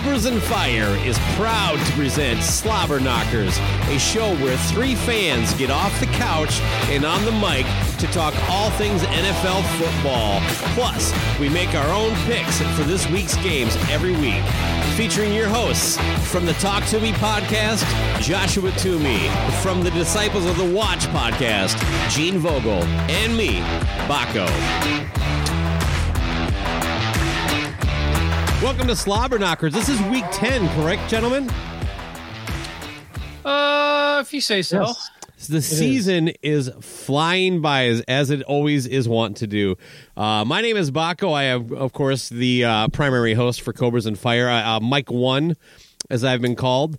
Cobras and Fire is proud to present Slobberknockers, a show where three fans get off the couch and on the mic to talk all things NFL football. Plus, we make our own picks for this week's games every week. Featuring your hosts from the Talk Toomey podcast, Joshua Toomey, from the Disciples of the Watch podcast, Gene Vogel, and me, Bakko. Welcome to Slobberknockers. This is week 10, correct, gentlemen? Uh, if you say so. Yes. The season is. flying by as, as it always is wont to do. Uh, my name is Bakko. I am, of course, the uh, primary host for Cobras and Fire, uh, uh, Mike One, as I've been called.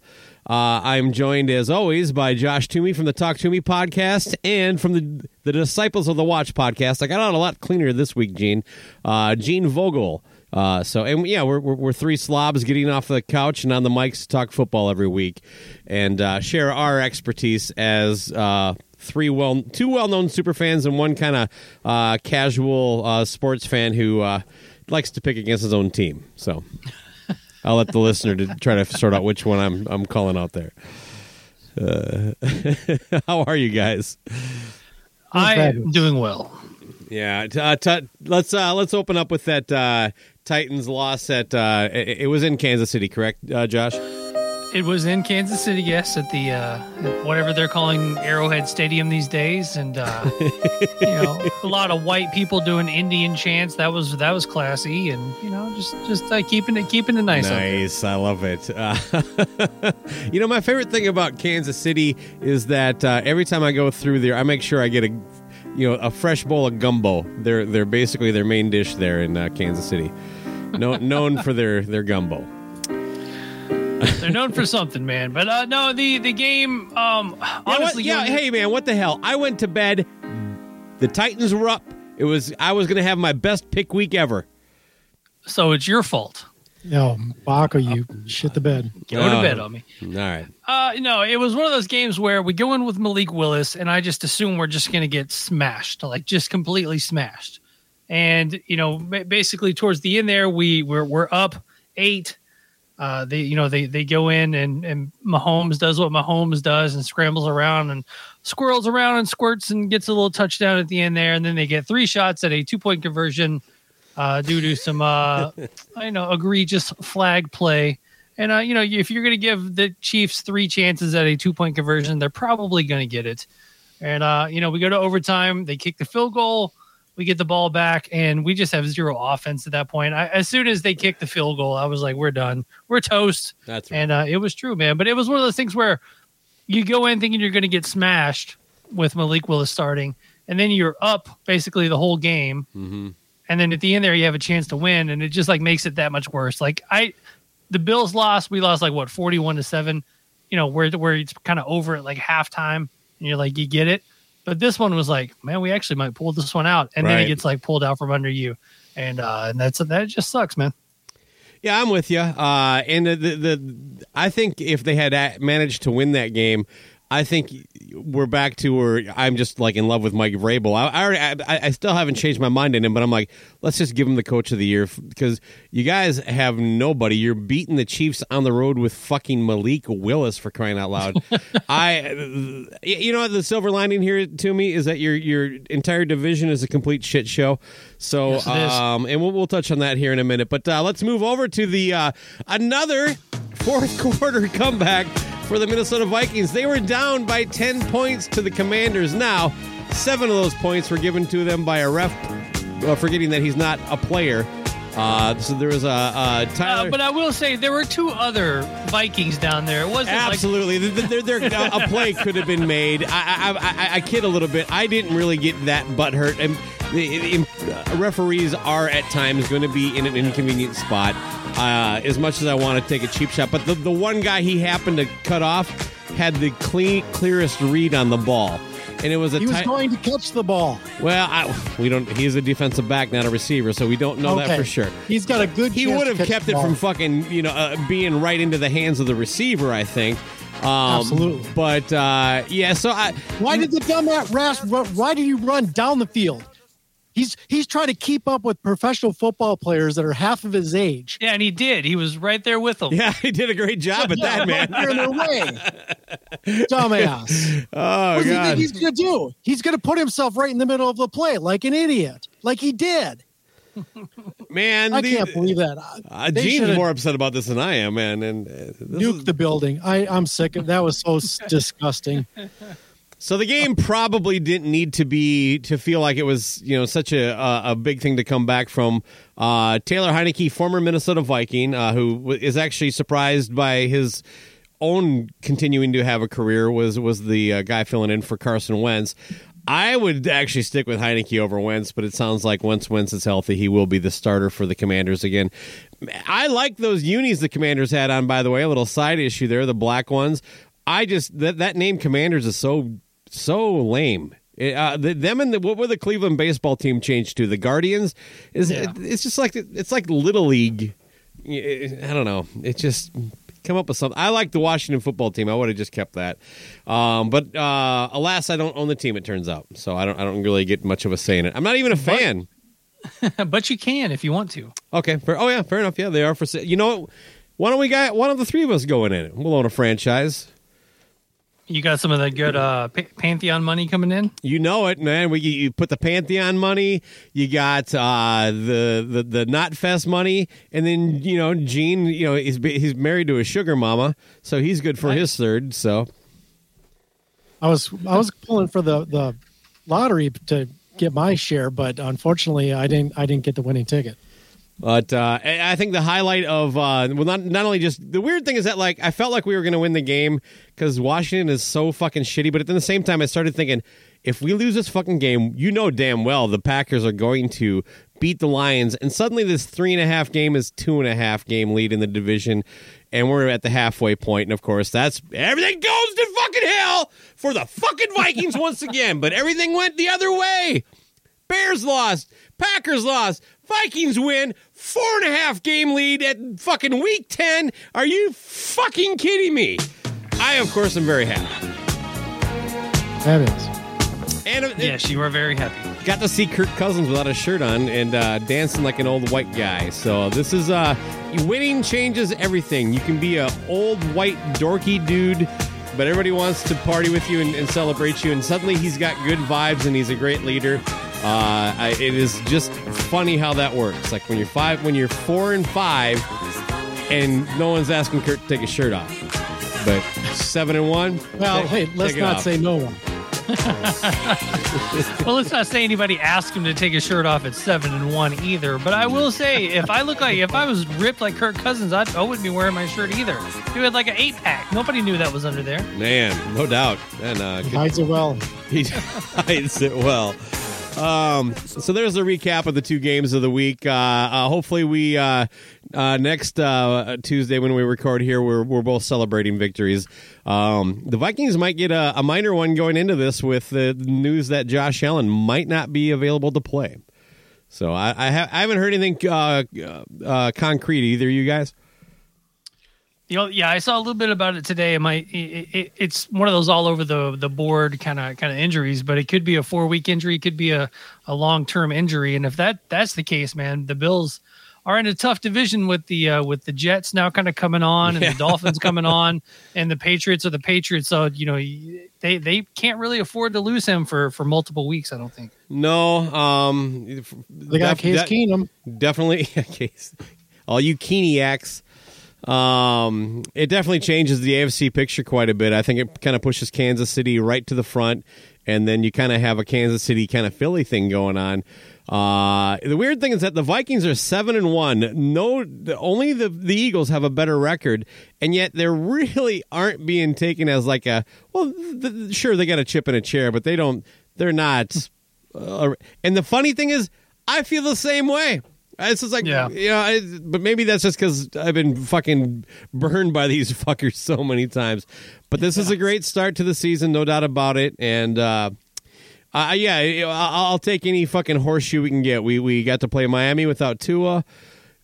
Uh, I'm joined, as always, by Josh Toomey from the Talk Toomey podcast and from the the Disciples of the Watch podcast. I got out a lot cleaner this week, Gene. Uh, Gene Vogel. Uh, so and yeah, we're, we're we're three slobs getting off the couch and on the mics to talk football every week, and uh, share our expertise as uh, three well two well known super fans and one kind of uh, casual uh, sports fan who uh, likes to pick against his own team. So I'll let the listener to try to sort out which one I'm I'm calling out there. Uh, how are you guys? I am doing well. Yeah, t- uh, t- let's uh, let's open up with that uh, Titans loss at uh, it, it was in Kansas City, correct, uh, Josh? It was in Kansas City, yes, at the uh, whatever they're calling Arrowhead Stadium these days, and uh, you know, a lot of white people doing Indian chants. That was that was classy, and you know, just just uh, keeping it keeping it nice. Nice, I love it. Uh, you know, my favorite thing about Kansas City is that uh, every time I go through there, I make sure I get a, you know, a fresh bowl of gumbo. They're they're basically their main dish there in uh, Kansas City, no, known for their their gumbo. They're known for something, man. But uh, no, the the game. Um, You know what? honestly, yeah. Hey, man, what the hell? I went to bed. The Titans were up. It was. I was going to have my best pick week ever. so it's your fault. No, Bakko, you shit the bed. Go to bed on me. All right. Uh, no, it was one of those games where we go in with Malik Willis, and I just assume we're just going to get smashed, like just completely smashed. And you know, basically towards the end there, we we're, we're up eight. Uh, they you know they they go in and and Mahomes does what Mahomes does and scrambles around and squirrels around and squirts and gets a little touchdown at the end there, and then they get three shots at a two point conversion uh, due to some uh, I know egregious flag play. And uh, you know, if you're going to give the Chiefs three chances at a two point conversion, they're probably going to get it. And uh, you know, we go to overtime. They kick the field goal. We get the ball back, and we just have zero offense at that point. I, as soon as they kicked the field goal, I was like, "We're done. We're toast." That's right. And uh, it was true, man. But it was one of those things where you go in thinking you're going to get smashed with Malik Willis starting, and then you're up basically the whole game. Mm-hmm. And then at the end there, you have a chance to win, and it just like makes it that much worse. Like I, the Bills lost. We lost like what forty-one to seven. You know where where it's kind of over at like halftime, and you're like you get it. But this one was like, man, we actually might pull this one out, and then it gets like pulled out from under you, and uh, and that's that just sucks, man. Yeah, I'm with you. Uh, and the, the, the I think if they had managed to win that game, I think we're back to where I'm just like in love with Mike Vrabel. I, I, already, I, I still haven't changed my mind in him, but I'm like, let's just give him the coach of the year because you guys have nobody. You're beating the Chiefs on the road with fucking Malik Willis for crying out loud. I, you know, the silver lining here to me is that your your entire division is a complete shit show. So, Yes, um, and we'll, we'll touch on that here in a minute. But uh, let's move over to the uh, another fourth quarter comeback for the Minnesota Vikings. They were down by 10 points to the Commanders. Now, seven of those points were given to them by a ref, uh, forgetting that he's not a player. Uh, so there was a uh, Tyler. But I will say there were two other Vikings down there. It wasn't like Absolutely, there, there, there, a play could have been made. I, I, I, I kid a little bit. I didn't really get that butthurt, and the, the- referees are at times going to be in an inconvenient spot. Uh, as much as I want to take a cheap shot, but the, the one guy he happened to cut off had the clean, clearest read on the ball, and it was a He was tight- going to catch the ball. well. I, we don't. He's a defensive back, not a receiver, so we don't know that for sure He's got a good. he would have kept it ball. from fucking you know uh, being right into the hands of the receiver. I think. Um, Absolutely. But uh, yeah, so I Why did the dumbass run? Why did he run down the field? He's he's trying to keep up with professional football players that are half of his age. Yeah, and he did. He was right there with them. yeah, he did a great job at that, man. You're in their way, dumbass. Oh what do you think he's going to do? He's going to put himself right in the middle of the play like an idiot, like he did. Man, I the- can't believe that. Uh, They Gene's more upset about this than I am, man. And uh, this nuked is- the building. I I'm sick of that. Was so disgusting. So the game probably didn't need to be to feel like it was you know such a a, big thing to come back from. Uh, Taylor Heinicke, former Minnesota Viking, uh, who is actually surprised by his own continuing to have a career, was was the uh, guy filling in for Carson Wentz. I would actually stick with Heinicke over Wentz, but it sounds like once Wentz is healthy, he will be the starter for the Commanders again. I like those unis the Commanders had on, by the way. A little side issue there, the black ones. I just that that name Commanders is so so lame. Uh, the, them and the, what were the Cleveland baseball team changed to? The Guardians is Yeah. it, it's just like it's like little league. I don't know. It just come up with something. I like the Washington football team. I would have just kept that. Um, but uh, alas, I don't own the team. It turns out, so I don't. I don't really get much of a say in it. I'm not even a fan. but you can if you want to. Okay. Fair, oh yeah, fair enough. Yeah, they are for sale. You know, what? why don't we got one of the three of us going in it? We'll own a franchise. You got some of that good uh, Pa- Pantheon money coming in. You know it, man. We you put the Pantheon money, you got uh, the the the Knotfest money, and then you know Gene. You know he's he's married to a sugar mama, so he's good for his third. So I was I was pulling for the the lottery to get my share, but unfortunately, I didn't I didn't get the winning ticket. But uh, I think the highlight of uh, well, not not only just the weird thing is that like I felt like we were going to win the game because Washington is so fucking shitty. But at the same time, I started thinking if we lose this fucking game, you know damn well the Packers are going to beat the Lions, and suddenly this three and a half game is two and a half game lead in the division, and we're at the halfway point. And of course, that's everything goes to fucking hell for the fucking Vikings once again. But everything went the other way. Bears lost. Packers lost. Vikings win. Four and a half game lead at fucking week 10. Are you fucking kidding me? I, of course, am very happy. That is. And uh, Yes, you are very happy. got to see Kirk Cousins without a shirt on and uh, dancing like an old white guy. So this is uh, winning changes everything. You can be a old white dorky dude, but everybody wants to party with you and, and celebrate you. And suddenly he's got good vibes and he's a great leader. Uh, I, it is just funny how that works. Like when you're five, when you're four and five, and no one's asking Kirk to take his shirt off. But seven and one. Well, take- hey, let's not say no one. Well, let's not say anybody asked him to take his shirt off at seven and one either. But I will say, if I look like if I was ripped like Kirk Cousins, I'd, I wouldn't be wearing my shirt either. He had like an eight pack. Nobody knew that was under there. Man, no doubt. And uh, He good- hides it well. He hides it well. Um, so there's a recap of the two games of the week. Uh, uh, hopefully, we uh, uh, next uh, Tuesday when we record here, we're we're both celebrating victories. Um, the Vikings might get a, a minor one going into this with the news that Josh Allen might not be available to play. So I I, ha- I haven't heard anything uh, uh, concrete either. You guys? You know, yeah, I saw a little bit about it today. Might it, it, it's one of those all over the the board kind of kind of injuries, but it could be a four week injury, it could be a, a long term injury, and if that that's the case, man, the Bills are in a tough division with the uh, with the Jets now kind of coming on and yeah. the Dolphins coming on, and the Patriots are the Patriots. So you know they they can't really afford to lose him for for multiple weeks. I don't think. No, um, they got def- Case Keenum. Definitely, Case. All you Keeniacs um, it definitely changes the AFC picture quite a bit. I think it kind of pushes Kansas City right to the front, and then you kind of have a Kansas City kind of Philly thing going on. Uh, the weird thing is that the Vikings are seven and one. No, only the the Eagles have a better record, and yet they really aren't being taken as like a well. The, sure, they got a chip in a chair, but they don't. They're not. Uh, and the funny thing is, I feel the same way. It's just like, yeah, yeah but maybe that's just because I've been fucking burned by these fuckers so many times. But this yeah. is a great start to the season, no doubt about it. And uh, uh, yeah, I'll take any fucking horseshoe we can get. We we got to play Miami without Tua.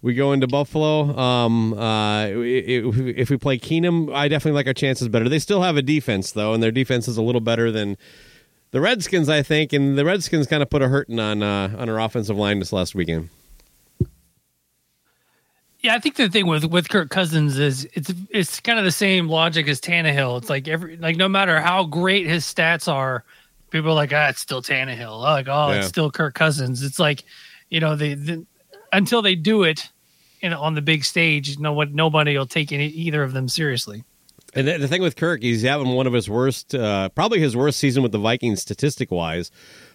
We go into Buffalo. Um, uh, if we play Keenum, I definitely like our chances better. They still have a defense though, and their defense is a little better than the Redskins, I think. And the Redskins kind of put a hurting on uh, on our offensive line this last weekend. Yeah, I think the thing with with Kirk Cousins is it's it's kind of the same logic as Tannehill. It's like every like no matter how great his stats are, people are like, ah, it's still Tannehill. Like, oh, yeah. it's still Kirk Cousins. It's like, you know, they the, until they do it in on the big stage, no what nobody will take any, either of them seriously. And the, the thing with Kirk, he's having one of his worst, uh, probably his worst season with the Vikings statistic wise.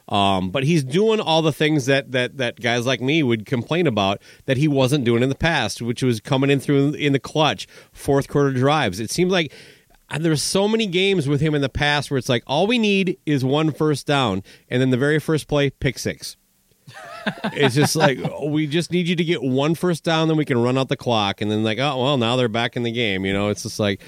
Um, but he's doing all the things that, that that guys like me would complain about that he wasn't doing in the past, which was coming in through in the clutch, fourth quarter drives. It seems like there's so many games with him in the past where it's like all we need is one first down, and then the very first play, pick six. it's just like we just need you to get one first down, then we can run out the clock, and then like oh well, now they're back in the game. You know, it's just like.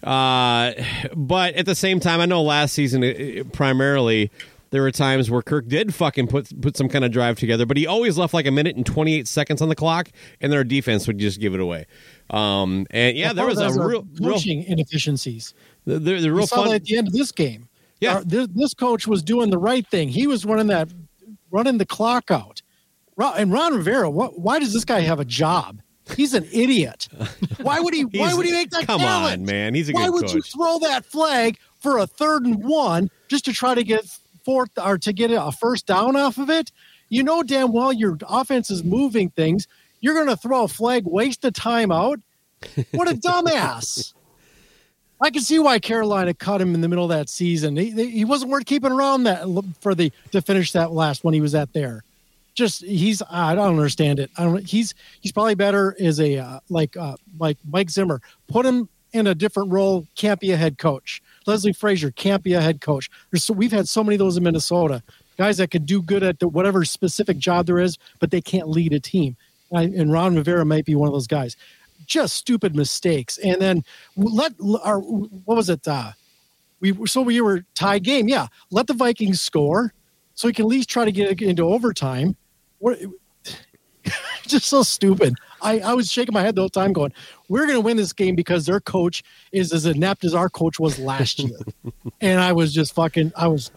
Uh, but at the same time, I know last season it, it, primarily there were times where Kirk did fucking put put some kind of drive together, but he always left like a minute and 28 seconds on the clock, and their defense would just give it away. Um, and yeah, there was a real coaching real, inefficiencies. The, the, the real fun at the end of this game. Yeah, Our, this, this, coach was doing the right thing. He was running that, running the clock out. And Ron Rivera, what, why does this guy have a job? He's an idiot. Why would he? why would he make that? Come challenge? on, man. He's a why would coach. you throw that flag for a third and one just to try to get fourth or to get a first down off of it, you know damn well your offense is moving things. You're going to throw a flag, waste a timeout. What a dumbass! I can see why Carolina cut him in the middle of that season. He, he wasn't worth keeping around that for the to finish that last when he was at there. Just he's I don't understand it. I don't. He's he's probably better as a uh, like uh, like Mike Zimmer. Put him in a different role. Can't be a head coach. Leslie Frazier can't be a head coach. There's so, we've had so many of those in Minnesota. Guys that can do good at the, whatever specific job there is, but they can't lead a team. And Ron Rivera might be one of those guys. Just stupid mistakes. And then let our what was it? Uh, we so we were tie game. Yeah, let the Vikings score so we can at least try to get into overtime. What, just so stupid. I, I was shaking my head the whole time, going, "We're going to win this game because their coach is as inept as our coach was last year." and I was just fucking, I was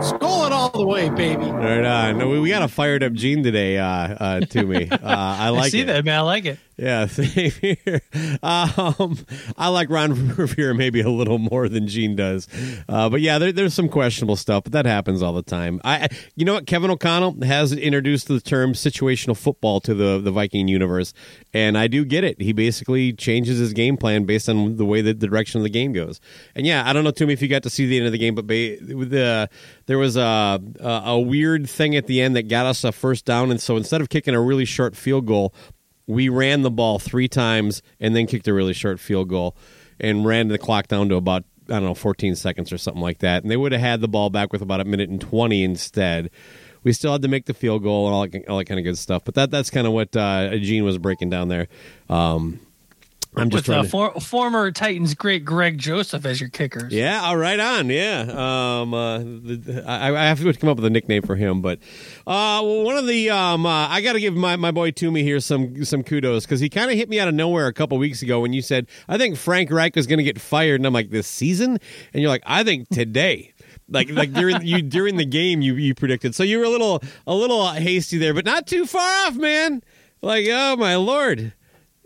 Skull all the way, baby. Right on. No, we, we got a fired up Gene today, uh, uh, Toomey. Uh, I like it. I see it. that, man. I like it. Yeah, same here. Um, I like Ron Rivera maybe a little more than Gene does. Uh, but yeah, there, there's some questionable stuff, but that happens all the time. I, you know what? Kevin O'Connell has introduced the term situational football to the, the Viking universe, and I do get it. He basically changes his game plan based on the way that the direction of the game goes. And yeah, I don't know, Toomey, if you got to see the end of the game, but ba- the there was a, a, a weird thing at the end that got us a first down, and so instead of kicking a really short field goal, we ran the ball three times and then kicked a really short field goal and ran the clock down to about I don't know 14 seconds or something like that, and they would have had the ball back with about a minute and 20 instead. We still had to make the field goal and all that, all that kind of good stuff, but that that's kind of what uh, Gene was breaking down there. Um, I'm just with uh, to. for, former Titans great Greg Joseph as your kickers. Yeah, all right on. Yeah, um, uh, the, I, I have to come up with a nickname for him, but uh, one of the um, uh, I got to give my, my boy Toomey here some some kudos because he kind of hit me out of nowhere a couple weeks ago when you said I think Frank Reich is going to get fired, and I'm like this season, and you're like I think today. Like like during you during the game you you predicted so you were a little a little hasty there but not too far off man like oh my lord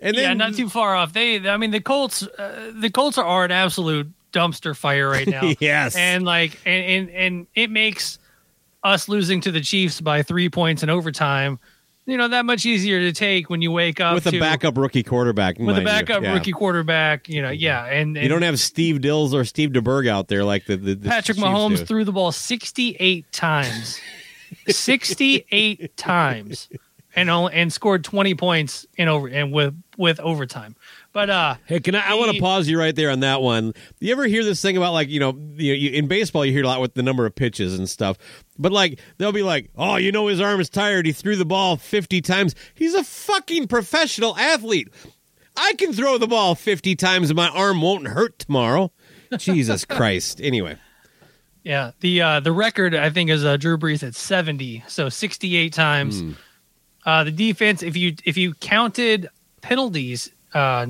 and then yeah, not too far off. They, I mean, the Colts, uh, the Colts are an absolute dumpster fire right now. Yes. and like, and, and and it makes us losing to the Chiefs by three points in overtime, you know, that much easier to take when you wake up with a to- backup rookie quarterback with a backup Yeah. rookie quarterback. You know, yeah, and, and You don't have Steve Dils or Steve DeBerg out there like the, the, the Patrick Chiefs Mahomes do. threw the ball sixty-eight times, sixty-eight times, and only, and scored twenty points in over and with with overtime. But uh, Hey, can I? I want to pause you right there on that one. You ever hear this thing about like you know, you, you, in baseball you hear a lot with the number of pitches and stuff, but like they'll be like, oh, you know, his arm is tired. He threw the ball fifty times. He's a fucking professional athlete. I can throw the ball fifty times and my arm won't hurt tomorrow. Jesus Christ. Anyway, Yeah, the uh, the record I think is uh, Drew Brees at seventy, so sixty eight times. Hmm. Uh, the defense, if you if you counted penalties uh,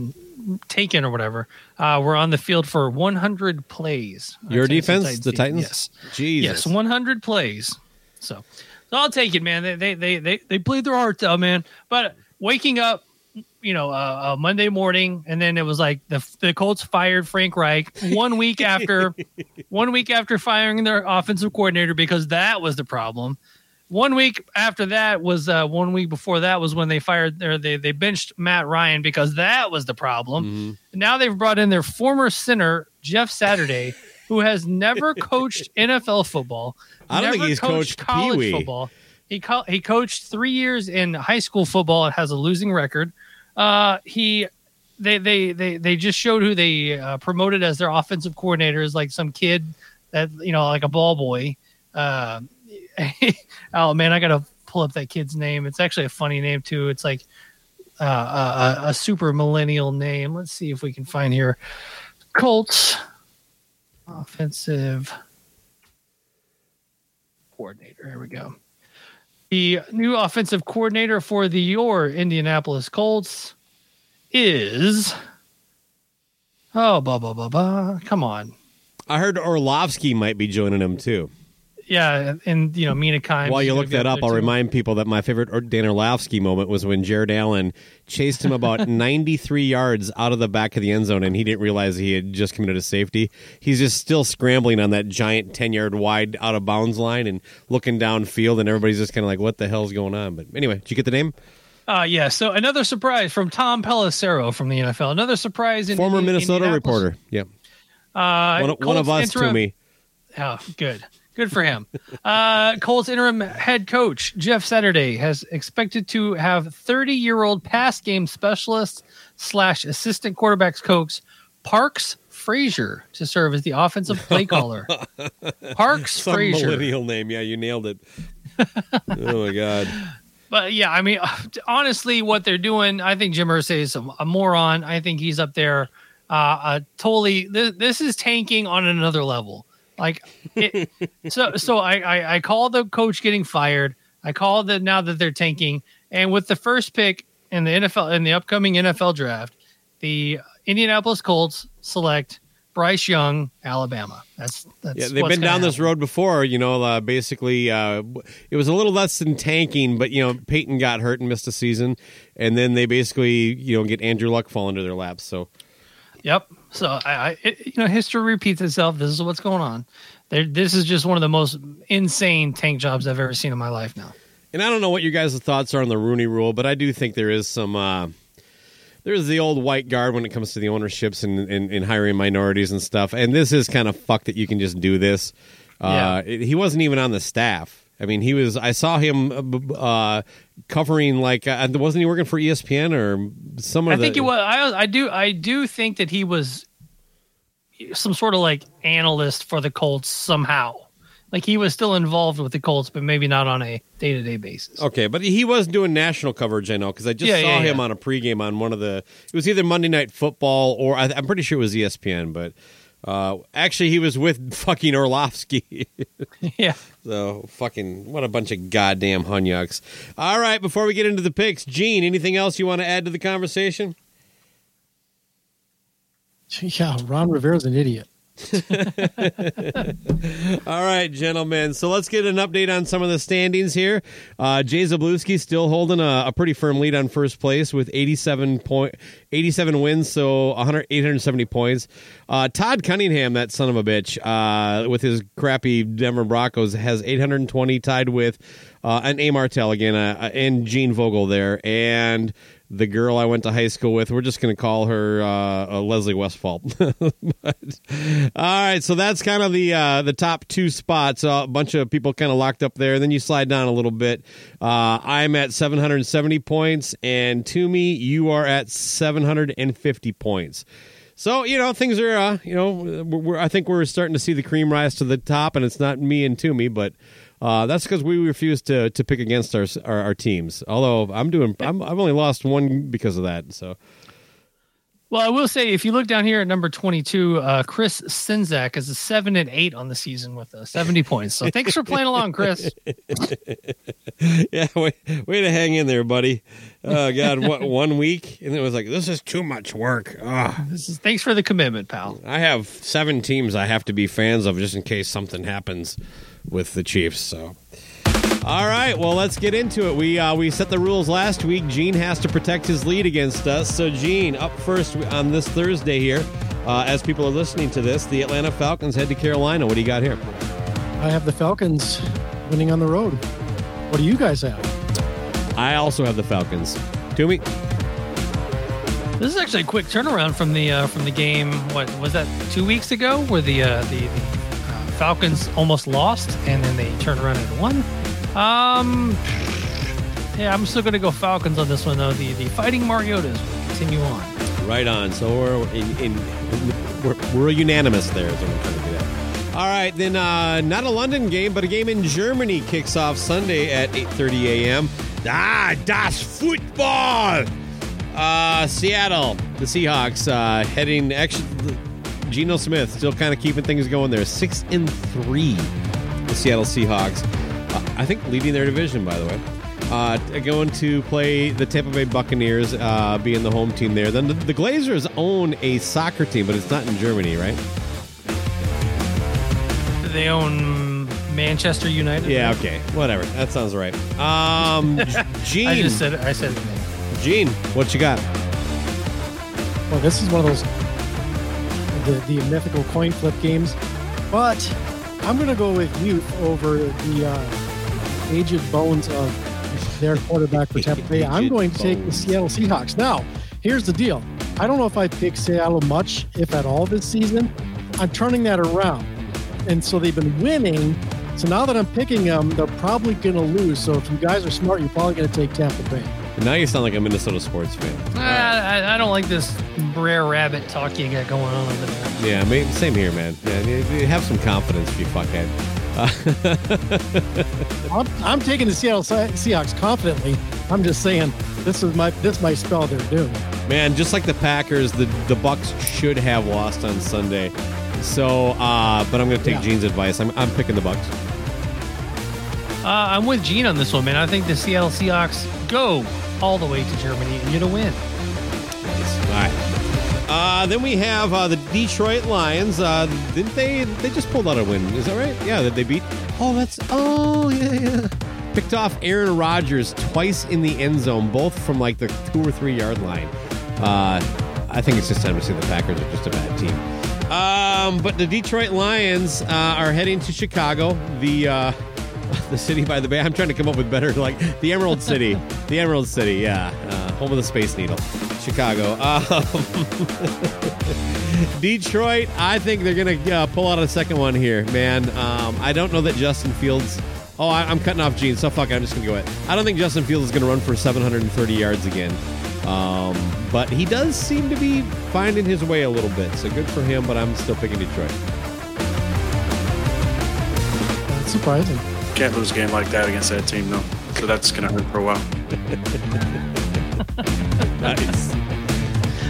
taken or whatever, uh, we're on the field for one hundred plays. your Tennessee defense, the Titans. yes, Jesus. yes, one hundred plays. So, so I'll take it, man. They they they they, they played their heart out, man. But waking up. You know, uh, uh, Monday morning, and then it was like the the Colts fired Frank Reich one week after one week after firing their offensive coordinator because that was the problem. One week after that was uh, one week before that was when they fired their they they benched Matt Ryan because that was the problem. Mm-hmm. Now they've brought in their former center Jeff Saturday, who has never coached NFL football. I don't think he's coached college Pee-wee. football. He co- he coached three years in high school football. It has a losing record. Uh, he they they they they just showed who they uh, promoted as their offensive coordinator is like some kid that you know, like a ball boy. Uh, oh man, I gotta pull up that kid's name. It's actually a funny name too. It's like uh, a, a super millennial name. Let's see if we can find here. Colts offensive coordinator. Here we go. The new offensive coordinator for the your Indianapolis Colts is oh blah blah blah blah. Come on, I heard Orlovsky might be joining him too. Yeah, and you know Mina Kimes. While you look that up, I'll too. remind people that my favorite Dan Orlovsky moment was when Jared Allen chased him about 93 yards out of the back of the end zone, and he didn't realize he had just committed a safety. He's just still scrambling on that giant 10 yard wide out of bounds line and looking downfield, and everybody's just kind of like, "What the hell's going on?" But anyway, did you get the name? Uh, yeah. So another surprise from Tom Pelissero from the NFL. Another surprise in Former in- Minnesota reporter. Yeah. Uh, one, one of us interim- to me. Oh, good. Good for him. Uh, Colts interim head coach Jeff Saturday has expected to have 30 year old pass game specialist slash assistant quarterbacks coach Parks Frazier to serve as the offensive play caller. Parks Some Frazier. millennial name. Yeah, you nailed it. oh my god. But yeah, I mean, honestly, what they're doing, I think Jim Irsay is a, a moron. I think he's up there, uh, uh totally. This, this is tanking on another level. Like, it, so so I, I I call the coach getting fired. I call the now that they're tanking, and with the first pick in the NFL in the upcoming NFL draft, the Indianapolis Colts select Bryce Young, Alabama. That's that's Yeah, they've been down this road before. You know, uh, basically, uh, it was a little less than tanking, but you know, Peyton got hurt and missed a season, and then they basically, you know, get Andrew Luck fall into their laps. So Yep. So I, I it, you know, history repeats itself. This is what's going on. There, this is just one of the most insane tank jobs I've ever seen in my life. Now, And I don't know what your guys' thoughts are on the Rooney Rule, but I do think there is some. Uh, there's the old white guard when it comes to the ownerships and, and, and hiring minorities and stuff. And this is kind of fucked that you can just do this. Uh, it- he wasn't even on the staff. I mean, he was. I saw him uh, uh, covering like. Uh, wasn't he working for ESPN or some of I the? think it was. I, I do. I do think that he was some sort of like analyst for the Colts somehow. Like he was still involved with the Colts, but maybe not on a day to day basis. Okay, but he was doing national coverage, I know, because I just Yeah, saw yeah, him yeah. on a pregame on one of the. It was either Monday Night Football or I, I'm pretty sure it was ESPN, but uh, actually he was with fucking Orlovsky. yeah. So fucking what a bunch of goddamn hunyucks. All right, before we get into the picks, Gene, anything else you want to add to the conversation? Yeah, Ron Rivera's an idiot. All right, gentlemen. So let's get an update on some of the standings here. Uh, Jay Zablewski still holding a, a pretty firm lead on first place with 87 point, 87 wins, so 100, 870 points. Uh, Todd Cunningham, that son of a bitch, uh, with his crappy Denver Broncos, has 820, tied with uh, an A. Martell again, uh, and Gene Vogel there, and the girl I went to high school with. We're just going to call her uh, Leslie Westfall. All right, so that's kind of the uh, the top two spots. Uh, a bunch of people kind of locked up there. Then you slide down a little bit. Uh, I'm at 770 points, and Toomey, you are at 750 points. So you know things are, uh, you know, I think we're starting to see the cream rise to the top, and it's not me and Toomey, but uh, that's because we refuse to to pick against our, our our teams. Although I'm doing, I'm, I've only lost one because of that. So Well, I will say, if you look down here at number 22, uh, Chris Sinzak is a 7 and 8 on the season with uh, 70 points. So thanks for playing along, Chris. yeah, way, way to hang in there, buddy. Oh God, what one week, and it was like this is too much work. Ah. This is, thanks for the commitment, pal. I have seven teams I have to be fans of just in case something happens with the Chiefs. So, all right, well, let's get into it. We uh, we set the rules last week. Gene has to protect his lead against us. So, Gene, up first on this Thursday here. Uh, as people are listening to this, the Atlanta Falcons head to Carolina. What do you got here? I have the Falcons winning on the road. What do you guys have? I also have the Falcons. Toomey? This is actually a quick turnaround from the uh, from the game. What was that? Two weeks ago, where the uh, the, the Falcons almost lost, and then they turned around and won. Um, yeah, I'm still going to go Falcons on this one though. The the Fighting Mariotas continue on. Right on. So we're in, in we're, we're unanimous there. Is what trying to. All right, then uh, not a London game, but a game in Germany kicks off Sunday at 8:30 a.m. Ah, das football. Uh, Seattle, the Seahawks, uh, heading. Actually, Geno Smith still kind of keeping things going there. Six and three, the Seattle Seahawks. Uh, I think leading their division, by the way. Uh, going to play the Tampa Bay Buccaneers, uh, being the home team there. Then the, the Glazers own a soccer team, but it's not in Germany, right? They own Manchester United. Yeah, right? okay, whatever. That sounds right. Um, Gene, I just said I said. Gene, what you got? Well, this is one of those the, the mythical coin flip games, but I'm going to go with youth over the uh, aged bones of their quarterback for Tampa Bay. I'm going to take the. Seattle Seahawks. Now, here's the deal. I don't know if I picked Seattle much, if at all, this season. I'm turning that around, and so they've been winning. So now that I'm picking them, they're probably going to lose. So if you guys are smart, you're probably going to take Tampa Bay. Now you sound like a Minnesota sports fan. Ah, I, I don't like this Brer Rabbit talk you got going on over there. Yeah, ma- same here, man. Yeah, you- you have some confidence, if you fuckhead. I'm, I'm taking the Seattle Se- Seahawks confidently. I'm just saying this is my this my spell their doom. Man, just like the Packers, the the Bucks should have lost on Sunday. So, uh, but I'm going to take Yeah. Gene's advice. I'm, I'm picking the Bucks. Uh, I'm with Gene on this one, man. I think the Seattle Seahawks go all the way to Germany and get a win. All right. Uh, then we have uh, the Detroit Lions. Uh, didn't they? They just pulled out a win. Is that right? Yeah, that they beat. Oh, that's. Oh, yeah, yeah. Picked off Aaron Rodgers twice in the end zone, both from like the two or three yard line. Uh, I think it's just time to see the Packers are just a bad team. Um, but the Detroit Lions uh, are heading to Chicago, the uh, the city by the bay. I'm trying to come up with better, like the Emerald City, the Emerald City. Yeah, uh, home of the Space Needle, Chicago. Um, Detroit. I think they're gonna uh, pull out a second one here, man. Um, I don't know that Justin Fields. Oh, I, I'm cutting off Gene, so fuck it. I'm just gonna go it. I don't think Justin Fields is gonna run for 730 yards again. Um, but he does seem to be finding his way a little bit, so good for him. But I'm still picking Detroit. That's surprising. Can't lose a game like that against that team, though. So that's going to hurt for a while. Nice.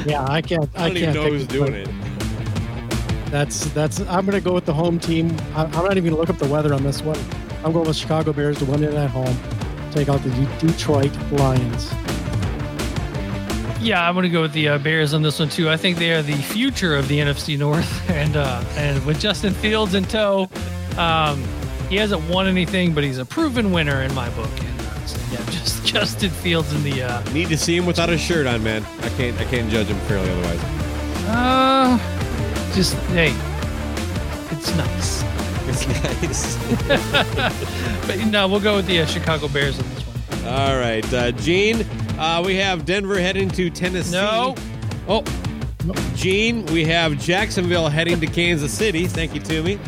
Yeah, I can't. I I, don't can't even know who's the- doing it. That's that's. I'm going to go with the home team. I, I'm not even going to look up the weather on this one. I'm going with Chicago Bears to win it at home. Take out the De- Detroit Lions. Yeah, I'm going to go with the uh, Bears on this one too. I think they are the future of the NFC North, and uh, and with Justin Fields in tow, um, he hasn't won anything, but he's a proven winner in my book. And uh, so, yeah, just Justin Fields in the uh, Need to see him without a shirt on, man. I can't. I can't judge him fairly otherwise. uh, just hey, it's nice. It's nice. But no, we'll go with the uh, Chicago Bears on this one. All right, uh, Gene. Uh, we have Denver heading to Tennessee. No. Oh, Gene. We have Jacksonville heading to Kansas City. Thank you Toomey.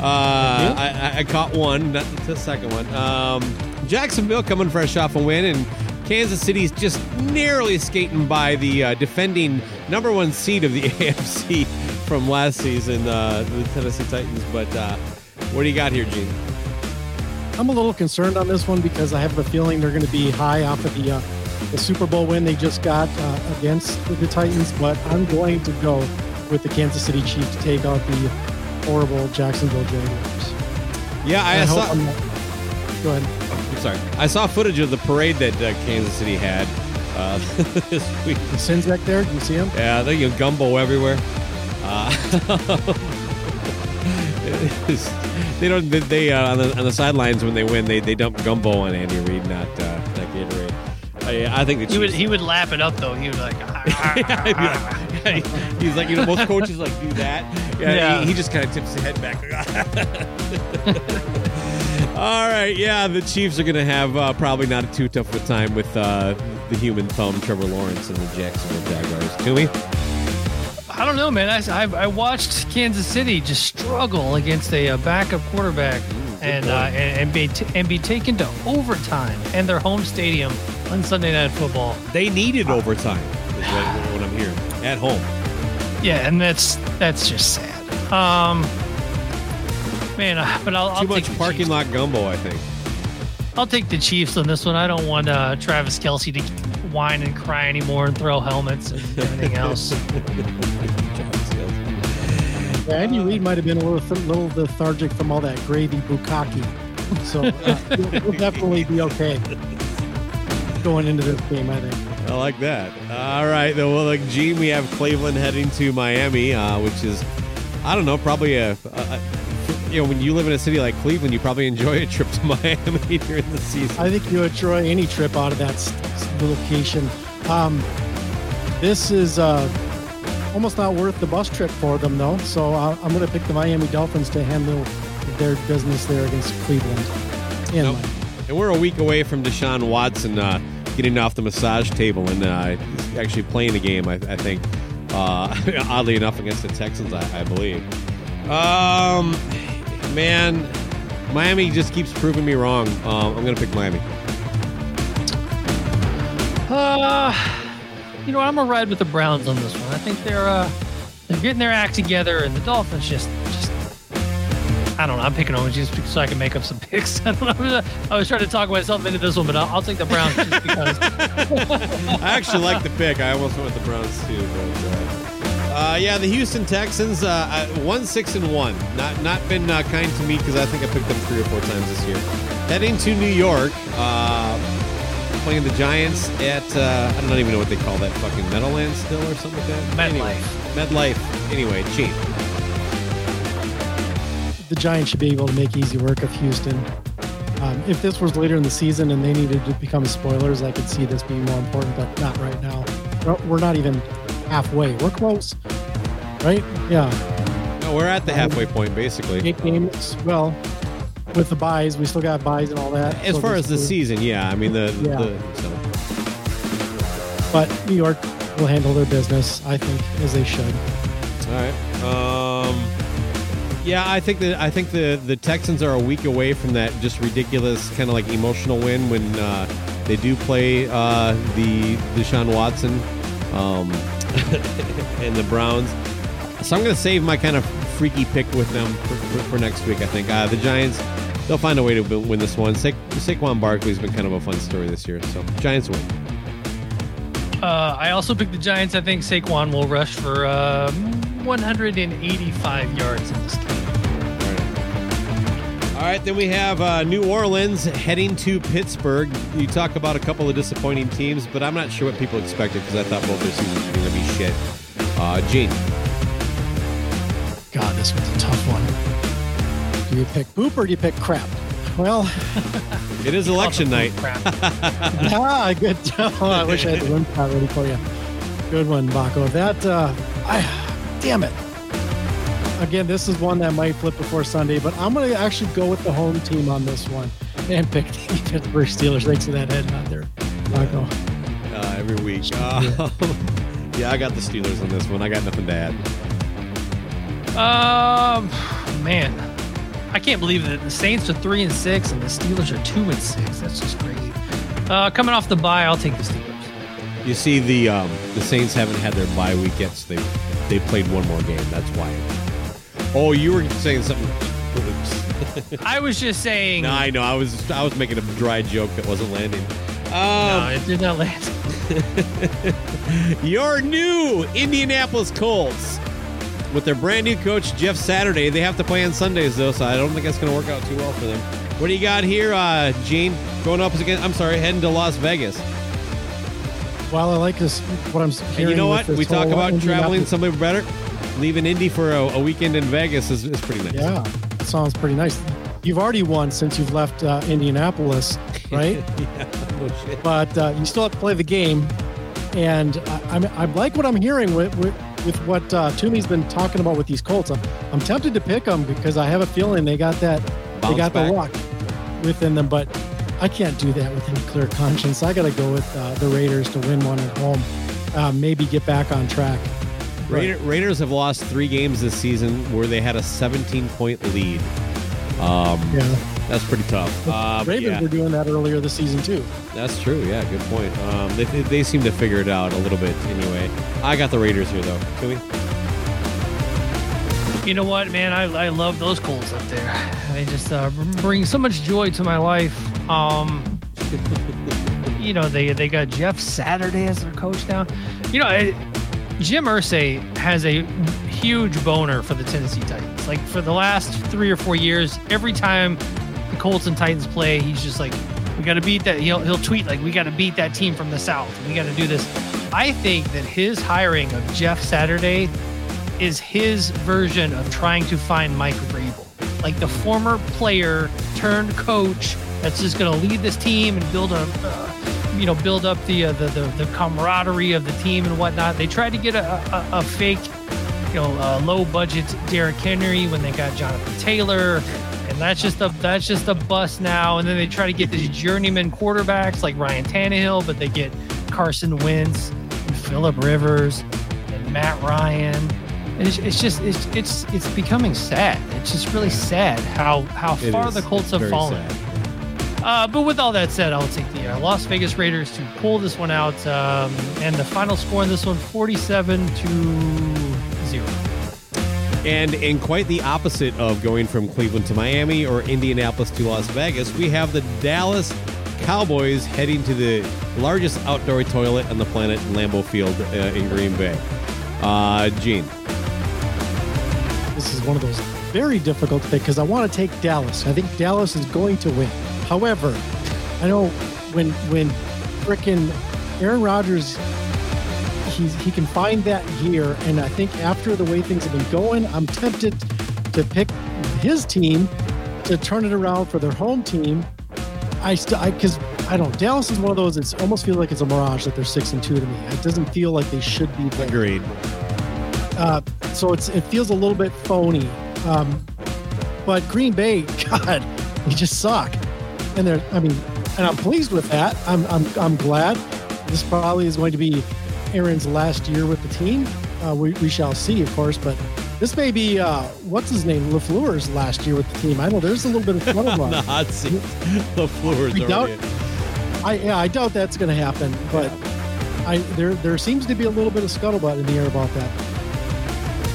Uh, I, I, I caught one, not the second one. Um, Jacksonville coming fresh off a win, and Kansas City's just narrowly skating by the uh, defending number one seed of the AFC from last season, uh, the Tennessee Titans. But uh, what do you got here, Gene? I'm a little concerned on this one because I have a feeling they're going to be high off of the uh, the Super Bowl win they just got uh, against the Titans, but I'm going to go with the Kansas City Chiefs to take out the horrible Jacksonville Jaguars. Yeah, I, I saw. hope I'm Go ahead. I'm sorry. I saw footage of the parade that uh, Kansas City had uh, this week. The sins back there, do you see him? Yeah, they you gumbo everywhere. Uh, it's- they don't. They, they uh, on the on the sidelines when they win, they, they dump gumbo on Andy Reid, not uh, not Gatorade. I, I think the He would Chiefs- he would lap it up though. He would like. He's like, you know, most coaches like do that. Yeah, Yeah. He, he just kind of tips his head back. All right, yeah, the Chiefs are going to have uh, probably not a too tough of a time with uh, the human thumb, Trevor Lawrence, and the Jacksonville Jaguars. We? I don't know, man. I, I, I watched Kansas City just struggle against a, uh backup quarterback and, uh, and and be t- and be taken to overtime and their home stadium on Sunday Night Football. They needed overtime, at home. Yeah, and that's that's just sad. Um, man, uh, but I'll, I'll Too much the parking Chiefs. lot gumbo, I think. I'll take the Chiefs on this one. I don't want uh, Travis Kelce to whine and cry anymore and throw helmets and everything else. Yeah, Andy Reid might have been a little, little lethargic from all that gravy bukkake. So uh, he'll, he'll definitely be okay going into this game, I think. I like that. All right, then. Well, like Gene, we have Cleveland heading to Miami, uh, which is, I don't know, probably a, a, a- you know, when you live in a city like Cleveland, you probably enjoy a trip to Miami during the season. I think you would enjoy any trip out of that location. Um, this is uh, almost not worth the bus trip for them, though. So uh, I'm going to pick the Miami Dolphins to handle their business there against Cleveland. Nope. And we're a week away from Deshaun Watson uh, getting off the massage table and uh, actually playing the game. I, I think, uh, oddly enough, against the Texans, I, I believe. Um, man, Miami just keeps proving me wrong. Um, I'm to pick Miami. Uh, you know, I'm gonna ride with the Browns on this one. I think they're uh, they're getting their act together, and the Dolphins just. I don't know. I'm picking on just so I can make up some picks. I don't know. I was trying to talk myself into this one, but I'll, I'll take the Browns just because. I actually like the pick. I almost went with the Browns too, but uh, uh, yeah, the Houston Texans, uh, uh, one six and one. Not not been uh, kind to me because I think I picked them three or four times this year. Heading to New York, uh, playing the Giants at uh, I don't even know what they call that fucking Meadowlands still or something like that. MetLife. Anyway, MetLife. Anyway, cheap. The Giants should be able to make easy work of Houston. Um, if this was later in the season and they needed to become spoilers, I could see this being more important, but not right now. We're- not even halfway. We're close, right? Yeah, No, we're at the halfway point basically. eight games. Well, with the buys, we still got buys and all that. As So far as the season, yeah. I mean the, Yeah. the so. but New York will handle their business, I think, as they should. All right. Um, yeah, I think that I think the the Texans are a week away from that just ridiculous kind of like emotional win when uh, they do play uh, the Deshaun Watson um, and the Browns. So I'm going to save my kind of freaky pick with them for, for, for next week. I think uh, the Giants they'll find a way to win this one. Sa- Saquon Barkley's been kind of a fun story this year, so Giants win. Uh, I also picked the Giants. I think Saquon will rush for uh, 185 yards in this game. All right, then we have uh, New Orleans heading to Pittsburgh. You talk about a couple of disappointing teams, but I'm not sure what people expected because I thought both their seasons were going to be shit. Uh, Gene. God, this one's a tough one. Do you pick poop or do you pick crap? Well, it is election night. ah, good. Oh, I wish I had the win shot ready for you. Good one, Bakko. That, uh, I, damn it. Again, this is one that might flip before Sunday, but I'm going to actually go with the home team on this one and pick the Pittsburgh Steelers. Thanks for that head out there, Bakko. Uh, every week. Uh, yeah, I got the Steelers on this one. I got nothing to add. Um, man, I can't believe that the Saints are three and six and the Steelers are two and six. That's just crazy. Uh, coming off the bye, I'll take the Steelers. You see, the um, the Saints haven't had their bye week yet. So they they played one more game. That's why. Oh, you were saying something. I was just saying. No, I know. I was I was making a dry joke that wasn't landing. Um, no, it did not land. your new Indianapolis Colts with their brand new coach Jeff Saturday. They have to play on Sundays though, so I don't think that's going to work out too well for them. What do you got here, uh, Gene? Going up again? I'm sorry, heading to Las Vegas. Well, I like this. What I'm hearing. And you know what? We talk about traveling Indianapolis- somewhere better. Leaving Indy for a, a weekend in Vegas is, is pretty nice. Yeah, that sounds pretty nice. You've already won since you've left uh, Indianapolis, right? yeah. Shit. but uh, you still have to play the game. And I, I'm, I like what I'm hearing with, with, with what uh, Toomey's been talking about with these Colts. I'm, I'm tempted to pick them because I have a feeling they got that they got back. the luck within them. But I can't do that with any clear conscience. I got to go with uh, the Raiders to win one at home. Uh, maybe get back on track. Raider, Raiders have lost three games this season where they had a 17 point lead. Um, Yeah, That's pretty tough. Uh, Ravens yeah, were doing that earlier this season too. that's true. Yeah, good point. Um, they, they, they seem to figure it out a little bit anyway. I got the Raiders here, though. Can we? You know what, man? I, I love those Colts up there. They just uh, bring so much joy to my life. Um, you know, they they got Jeff Saturday as their coach now. You know, I, Jim Irsay has a huge boner for the Tennessee Titans. Like for the last three or four years, every time the Colts and Titans play, he's just like, "We got to beat that." He'll he'll tweet like, "We got to beat that team from the South. We got to do this." I think that his hiring of Jeff Saturday is his version of trying to find Mike Vrabel, like the former player turned coach that's just going to lead this team and build a, uh, you know, build up the, uh, the the the camaraderie of the team and whatnot. They tried to get a, a, a fake, you know, uh, low budget Derrick Henry when they got Jonathan Taylor. And that's just a that's just a bust now. And then they try to get these journeyman quarterbacks like Ryan Tannehill, but they get Carson Wentz and Philip Rivers and Matt Ryan. And it's, it's just it's it's it's becoming sad. It's just really sad how how It far is. the Colts It's have fallen. sad. Uh, but with all that said, I'll take the uh, Las Vegas Raiders to pull this one out. Um, and the final score in this one, 47 to 0. And in quite the opposite of going from Cleveland to Miami or Indianapolis to Las Vegas, we have the Dallas Cowboys heading to the largest outdoor toilet on the planet, Lambeau Field uh, in Green Bay. Uh, Gene. This is one of those very difficult to pick because I want to take Dallas. I think Dallas is going to win. However, I know when when frickin' Aaron Rodgers he's, he can find that gear, and I think after the way things have been going, I'm tempted to pick his team to turn it around for their home team. I still because I, don't. Dallas is one of those. It's almost feels like it's a mirage that they're six and two to me. It doesn't feel like they should be there. Agreed. Uh, so it's it feels a little bit phony. Um, but Green Bay, God, we just suck. And they're, I mean, and I'm pleased with that. I'm, I'm, I'm glad. This probably is going to be Aaron's last year with the team. Uh, we, we shall see, of course. But this may be uh, what's his name, LaFleur's last year with the team. I know there's a little bit of fun the hot seat. We are doubt- already- I yeah, I doubt that's going to happen. But I there there seems to be a little bit of scuttlebutt in the air about that.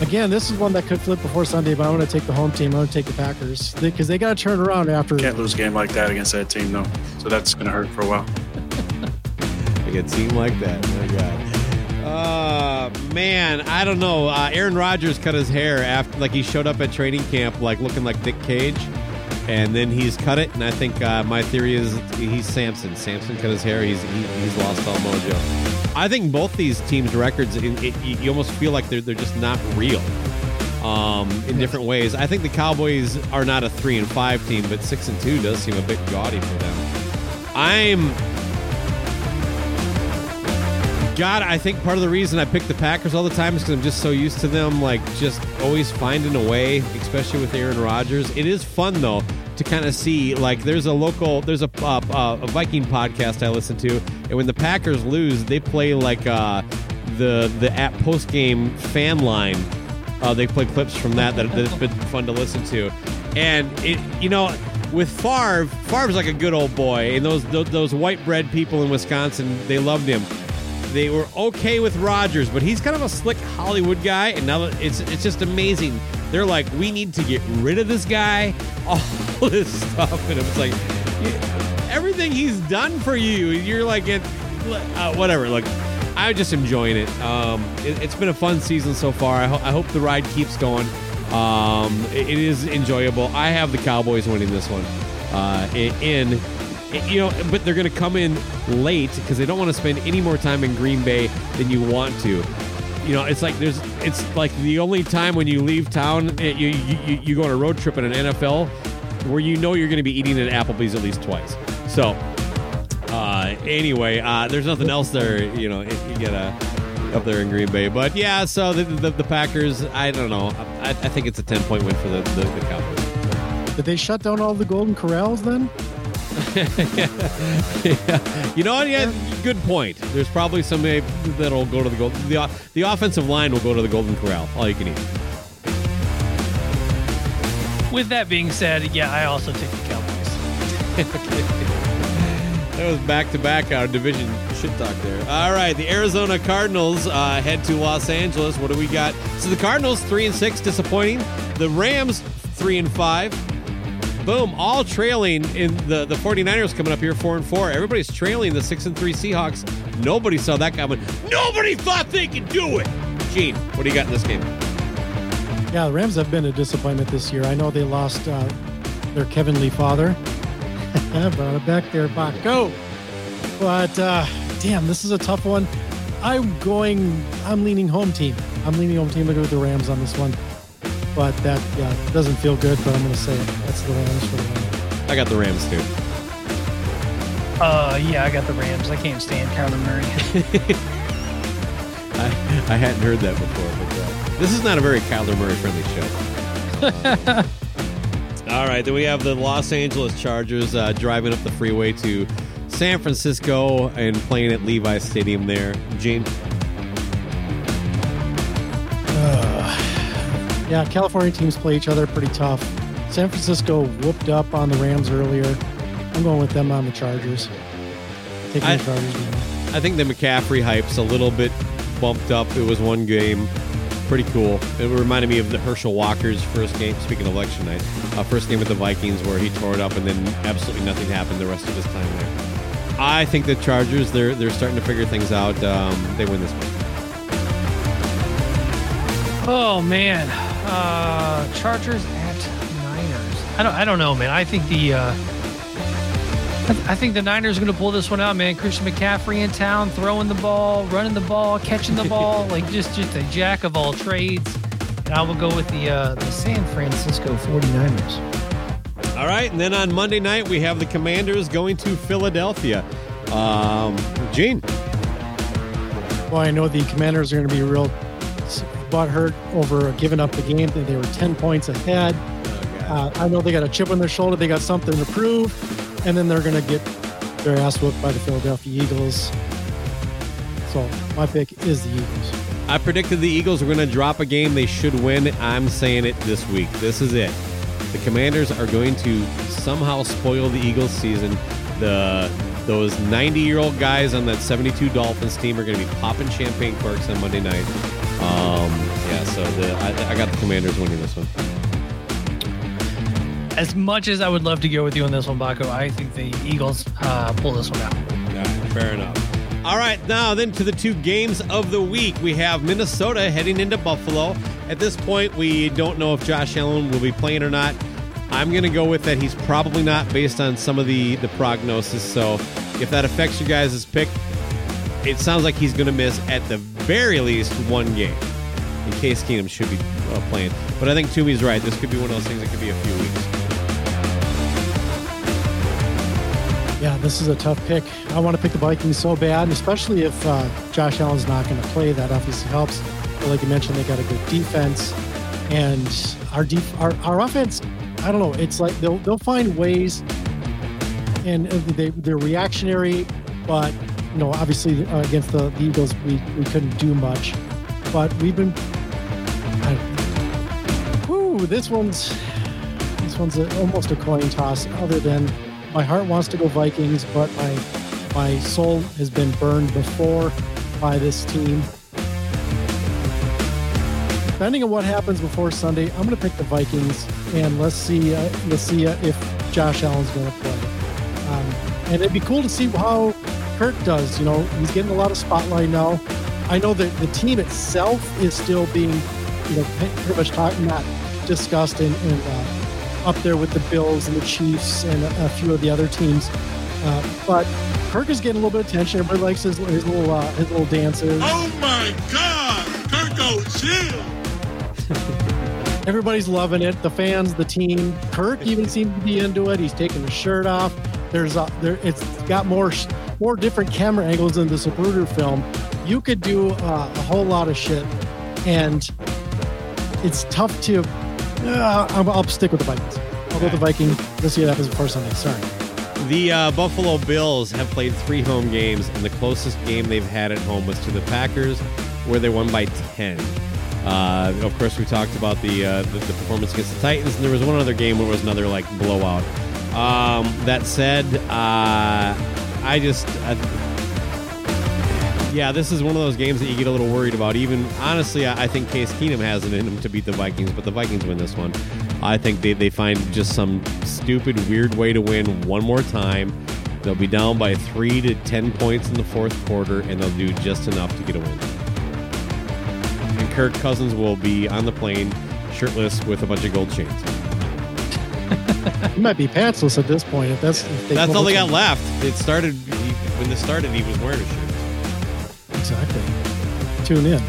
Again, this is one that could flip before Sunday, but I'm going to take the home team. I'm going to take the Packers because they, got to turn around after. Can't lose a game like that against that team, though. So that's going to hurt for a while. like a team like that. Oh, God. Uh, man, I don't know. Uh, Aaron Rodgers cut his hair after, like, he showed up at training camp, like, looking like Nick Cage. And then he's cut it, and I think uh, my theory is he's Samson. Samson cut his hair. He's he, he's lost all mojo. I think both these teams' records, it, it, you almost feel like they're they're just not real um, in different ways. I think the Cowboys are not a three and five team, but six and two does seem a bit gaudy for them. I'm. God, I think part of the reason I pick the Packers all the time is because I'm just so used to them, like just always finding a way, especially with Aaron Rodgers. It is fun though to kind of see like there's a local there's a uh, uh, a Viking podcast I listen to, and when the Packers lose, they play like uh, the the at post game fan line. Uh, they play clips from that that that's been fun to listen to, and it you know with Favre, Favre's like a good old boy, and those those, those white bread people in Wisconsin they loved him. They were okay with Rodgers, but he's kind of a slick Hollywood guy, and now it's it's just amazing. They're like, we need to get rid of this guy, all this stuff, and it's like everything he's done for you. You're like, it, uh, whatever. Like, I'm just enjoying it. Um, it. has been a fun season so far. I, ho- I hope the ride keeps going. Um, it, it is enjoyable. I have the Cowboys winning this one. Uh, in you know, but they're going to come in late because they don't want to spend any more time in Green Bay than you want to. You know, it's like there's, it's like the only time when you leave town, eh, you you, you go on a road trip in an NFL where you know you're going to be eating at Applebee's at least twice. So, uh, anyway, uh, there's nothing else there. You know, if you get a up there in Green Bay, but yeah. So the, the, the Packers, I don't know. I, I, think it's a ten point win for the, the, the Cowboys. Did they shut down all the Golden Corrals then? Yeah. You know what? Yeah, good point. There's probably somebody that'll go to the gold. The, the offensive line will go to the Golden Corral. All you can eat. With that being said, yeah, I also take the Cowboys. that was back to back our division shit talk there. All right, the Arizona Cardinals uh, head to Los Angeles. What do we got? So the Cardinals three and six, disappointing. The Rams three and five boom, all trailing in the, the 49ers coming up here, four and four. Everybody's trailing the six and three Seahawks. Nobody saw that coming. Nobody thought they could do it. Gene, what do you got in this game? Yeah, the Rams have been a disappointment this year. I know they lost uh, their Kevin Lee father. Brought it back there, Go. But uh, damn, this is a tough one. I'm going. I'm leaning home team. I'm leaning home team. I go with the Rams on this one. But that yeah doesn't feel good. But I'm going to say it. That's the Rams for the win. I got the Rams too. Uh, yeah, I got the Rams. I can't stand Kyler Murray. I, I hadn't heard that before, but uh, this is not a very Kyler Murray friendly show. All right, then we have the Los Angeles Chargers uh, driving up the freeway to San Francisco and playing at Levi Stadium there. Gene? Yeah, California teams play each other pretty tough. San Francisco whooped up on the Rams earlier. I'm going with them on the Chargers. Taking I, the Chargers. I think the McCaffrey hype's a little bit bumped up. It was one game. Pretty cool. It reminded me of the Herschel Walker's first game, speaking of election night, uh, first game with the Vikings where he tore it up and then absolutely nothing happened the rest of his time there. I think the Chargers, they're, they're starting to figure things out. Um, they win this one. Oh, man. Uh, Chargers at Niners. I don't. I don't know, man. I think the. Uh, I, th- I think the Niners are going to pull this one out, man. Christian McCaffrey in town, throwing the ball, running the ball, catching the ball, like just just a jack of all trades. And I will go with the uh, the San Francisco 49ers. All right, and then on Monday night we have the Commanders going to Philadelphia. Um, Gene. Well, I know the Commanders are going to be real butthurt over giving up the game. They were 10 points ahead. Uh, I know they got a chip on their shoulder. They got something to prove. And then they're going to get their ass whooped by the Philadelphia Eagles. So my pick is the Eagles. I predicted the Eagles were going to drop a game they should win. I'm saying it this week. This is it. The Commanders are going to somehow spoil the Eagles season. The those 90 year old guys on that 72 Dolphins team are going to be popping champagne corks on Monday night. Um, yeah, so the I, I got the Commanders winning this one. As much as I would love to go with you on this one, Bakko, I think the Eagles uh, pull this one out. Yeah, fair enough. All right, now then to the two games of the week. We have Minnesota heading into Buffalo. At this point, we don't know if Josh Allen will be playing or not. I'm going to go with that he's probably not based on some of the, the prognosis. So if that affects you guys' pick, it sounds like he's going to miss at the very least one game. In case Keenum should be uh, playing. But I think Toomey's right. This could be one of those things that could be a few weeks. Yeah, this is a tough pick. I want to pick the Vikings so bad, especially if uh, Josh Allen's not going to play. That obviously helps. But like you mentioned, they got a good defense, and our def- our, our offense. I don't know. It's like they'll they'll find ways, and they they're reactionary, but you know, obviously uh, against the, the Eagles, we we couldn't do much. But we've been. I, this one's this one's a, almost a coin toss. Other than my heart wants to go Vikings, but my my soul has been burned before by this team. Depending on what happens before Sunday, I'm going to pick the Vikings, and let's see uh, let's see uh, if Josh Allen's going to play. Um, and it'd be cool to see how Kirk does. You know, he's getting a lot of spotlight now. I know that the team itself is still being, you know, pretty much talked, not discussed and, and uh, up there with the Bills and the Chiefs and a, a few of the other teams. Uh, but Kirk is getting a little bit of attention. Everybody likes his, his little uh, his little dances. Oh my God, Kirko, chill. Everybody's loving it. The fans, the team. Kirk even seems to be into it. He's taking his shirt off. There's a there. It's got more more different camera angles in the Zapruder film. You could do uh, a whole lot of shit, and it's tough to. Uh, I'll, I'll stick with the Vikings. I'll go with the Vikings. Let's see what happens before Sunday. Sorry. The uh, Buffalo Bills have played three home games, and the closest game they've had at home was to the Packers, where they won by 10. Uh, of course, we talked about the, uh, the, the performance against the Titans, and there was one other game where it was another like blowout. Um, that said, uh, I just, I, yeah, this is one of those games that you get a little worried about. Even honestly, I, I think Case Keenum has it in him to beat the Vikings, but the Vikings win this one. I think they, they find just some stupid, weird way to win one more time. They'll be down by three to ten points in the fourth quarter, and they'll do just enough to get a win. And Kirk Cousins will be on the plane, shirtless with a bunch of gold chains. He might be pantsless at this point. If that's if That's all they got left. It started he, when this started. He was wearing a shirt. Exactly. Tune in.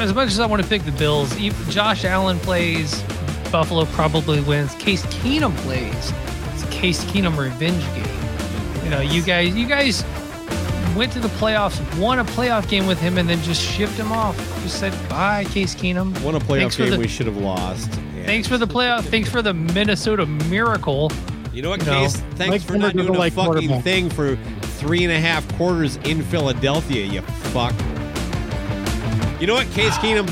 As much as I want to pick the Bills, Josh Allen plays, Buffalo probably wins. Case Keenum plays, it's a Case Keenum revenge game. You know, you guys, you guys went to the playoffs, won a playoff game with him, and then just shipped him off. Just said bye, Case Keenum. Won a playoff Thanks game the- we should have lost. Yeah. Thanks for the playoff. Thanks for the Minnesota Miracle. You know what, No. Case? Thanks Mike for Zimmer not doing doesn't a like fucking thing for three and a half quarters in Philadelphia, you fuck. You know what? Case Keenum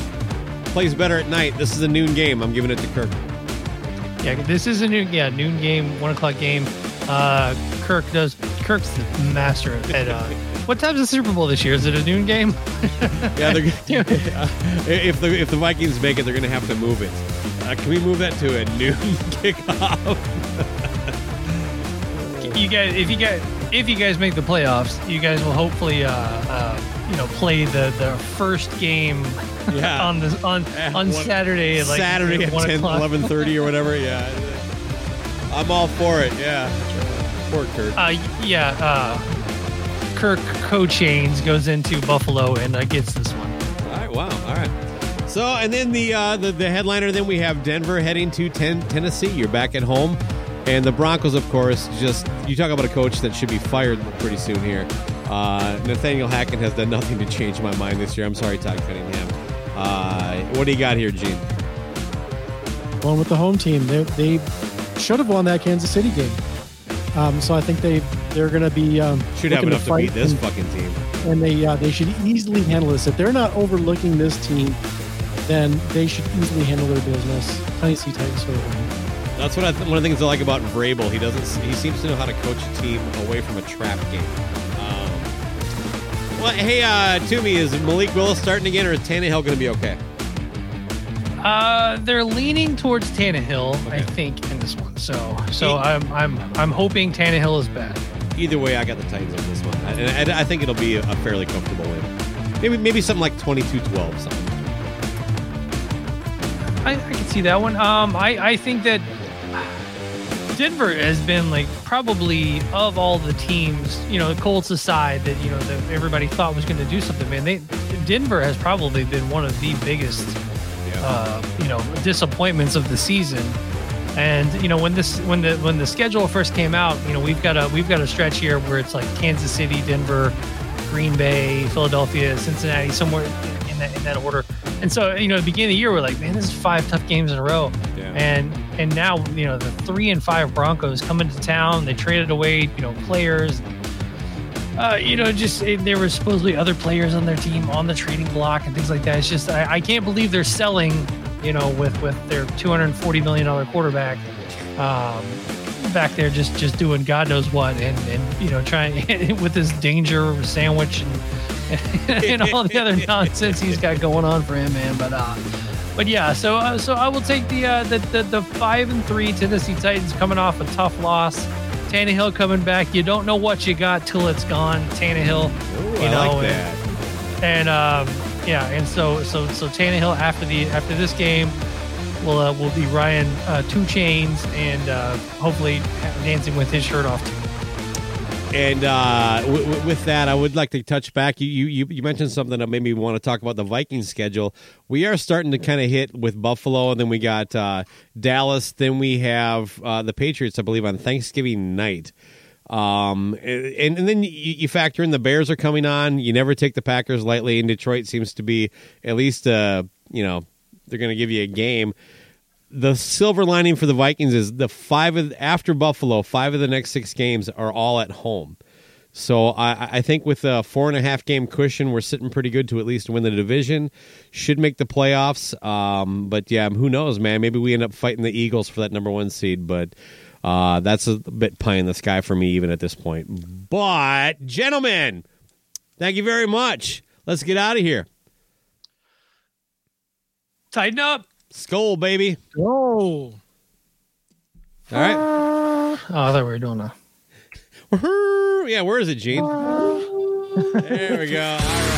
plays better at night. This is a noon game. I'm giving it to Kirk. Yeah, this is a noon. Yeah, noon game, one o'clock game. Uh, Kirk does. Kirk's the master at. Uh, what time's the Super Bowl this year? Is it a noon game? Yeah, they're, if the if the Vikings make it, they're going to have to move it. Uh, can we move that to a noon kickoff? you guys, if you guys, if you guys make the playoffs, you guys will hopefully, uh, uh, you know, play the the first game Yeah. on the on on one- Saturday like Saturday at 1 10, o'clock. 11.30 or whatever. Yeah, I'm all for it. Yeah, poor Kirk. Uh, yeah, uh, Kirko Chains goes into Buffalo and uh, gets this one. All right, wow. All right. So, and then the uh, the, the headliner, then we have Denver heading to ten, Tennessee. You're back at home. And the Broncos, of course, just you talk about a coach that should be fired pretty soon here. Uh, Nathaniel Hackett has done nothing to change my mind this year. I'm sorry, Todd Cunningham. Uh, what do you got here, Gene? Going with the home team. They, they should have won that Kansas City game. Um, so I think they they're going to be um, Should have enough to beat this and- fucking team. and they uh, they should easily handle this. If they're not overlooking this team, then they should easily handle their business. Tennessee Titans for the win. That's what I th- one of the things I like about Vrabel. He doesn't. He seems to know how to coach a team away from a trap game. Um, Well, hey, uh, Toomey, is Malik Willis starting again, or is Tannehill going to be okay? Uh, they're leaning towards Tannehill, I think, in this one. So, so I'm I'm I'm hoping Tannehill is back. Either way, I got the Titans on this one, and I, I, think it'll be a fairly comfortable win. Maybe maybe something like 22-12, something. I, I can see that one. Um, I I think that Denver has been like probably of all the teams, you know, the Colts aside that you know that everybody thought was going to do something. Man, they Denver has probably been one of the biggest, uh, you know, disappointments of the season. And you know when this when the when the schedule first came out, you know we've got a we've got a stretch here where it's like Kansas City, Denver, Green Bay, Philadelphia, Cincinnati, somewhere in that in that order. And so you know, at the beginning of the year, we're like, man, this is five tough games in a row. Yeah. And and now you know the three and five Broncos come into town. They traded away you know players. Uh, you know, just there were supposedly other players on their team on the trading block and things like that. It's just I, I can't believe they're selling. You know, with with their two hundred forty million dollar quarterback. Um, back there just just doing God knows what and and you know trying with this danger sandwich and and all the other nonsense he's got going on for him, man. But uh, but yeah, so uh, so I will take the, uh, the the the five and three Tennessee Titans coming off a tough loss. Tannehill coming back. You don't know what you got till it's gone. Tannehill, Ooh, you know, like and, and um, yeah, and so so so Tannehill after the after this game will uh, will be Ryan uh, Two Chains and uh, hopefully dancing with his shirt off too. And uh, w- w- with that, I would like to touch back. You, you you mentioned something that made me want to talk about the Vikings schedule. We are starting to kind of hit with Buffalo, and then we got uh, Dallas. Then we have uh, the Patriots, I believe, on Thanksgiving night. Um, and, and then you, you factor in the Bears are coming on. You never take the Packers lightly, and Detroit seems to be at least, uh, you know, they're going to give you a game the silver lining for the Vikings is the five of after Buffalo, five of the next six games are all at home. So I, I think with a four and a half game cushion, we're sitting pretty good to at least win the division. Should make the playoffs. Um, but yeah, who knows, man? Maybe we end up fighting the Eagles for that number one seed. But uh, that's a bit pie in the sky for me, even at this point. But gentlemen, thank you very much. Let's get out of here. Tighten up. Skull, baby. Oh, All right. Ah. Oh, I thought we were doing a. Yeah, where is it, Gene? Ah. there we go. All right.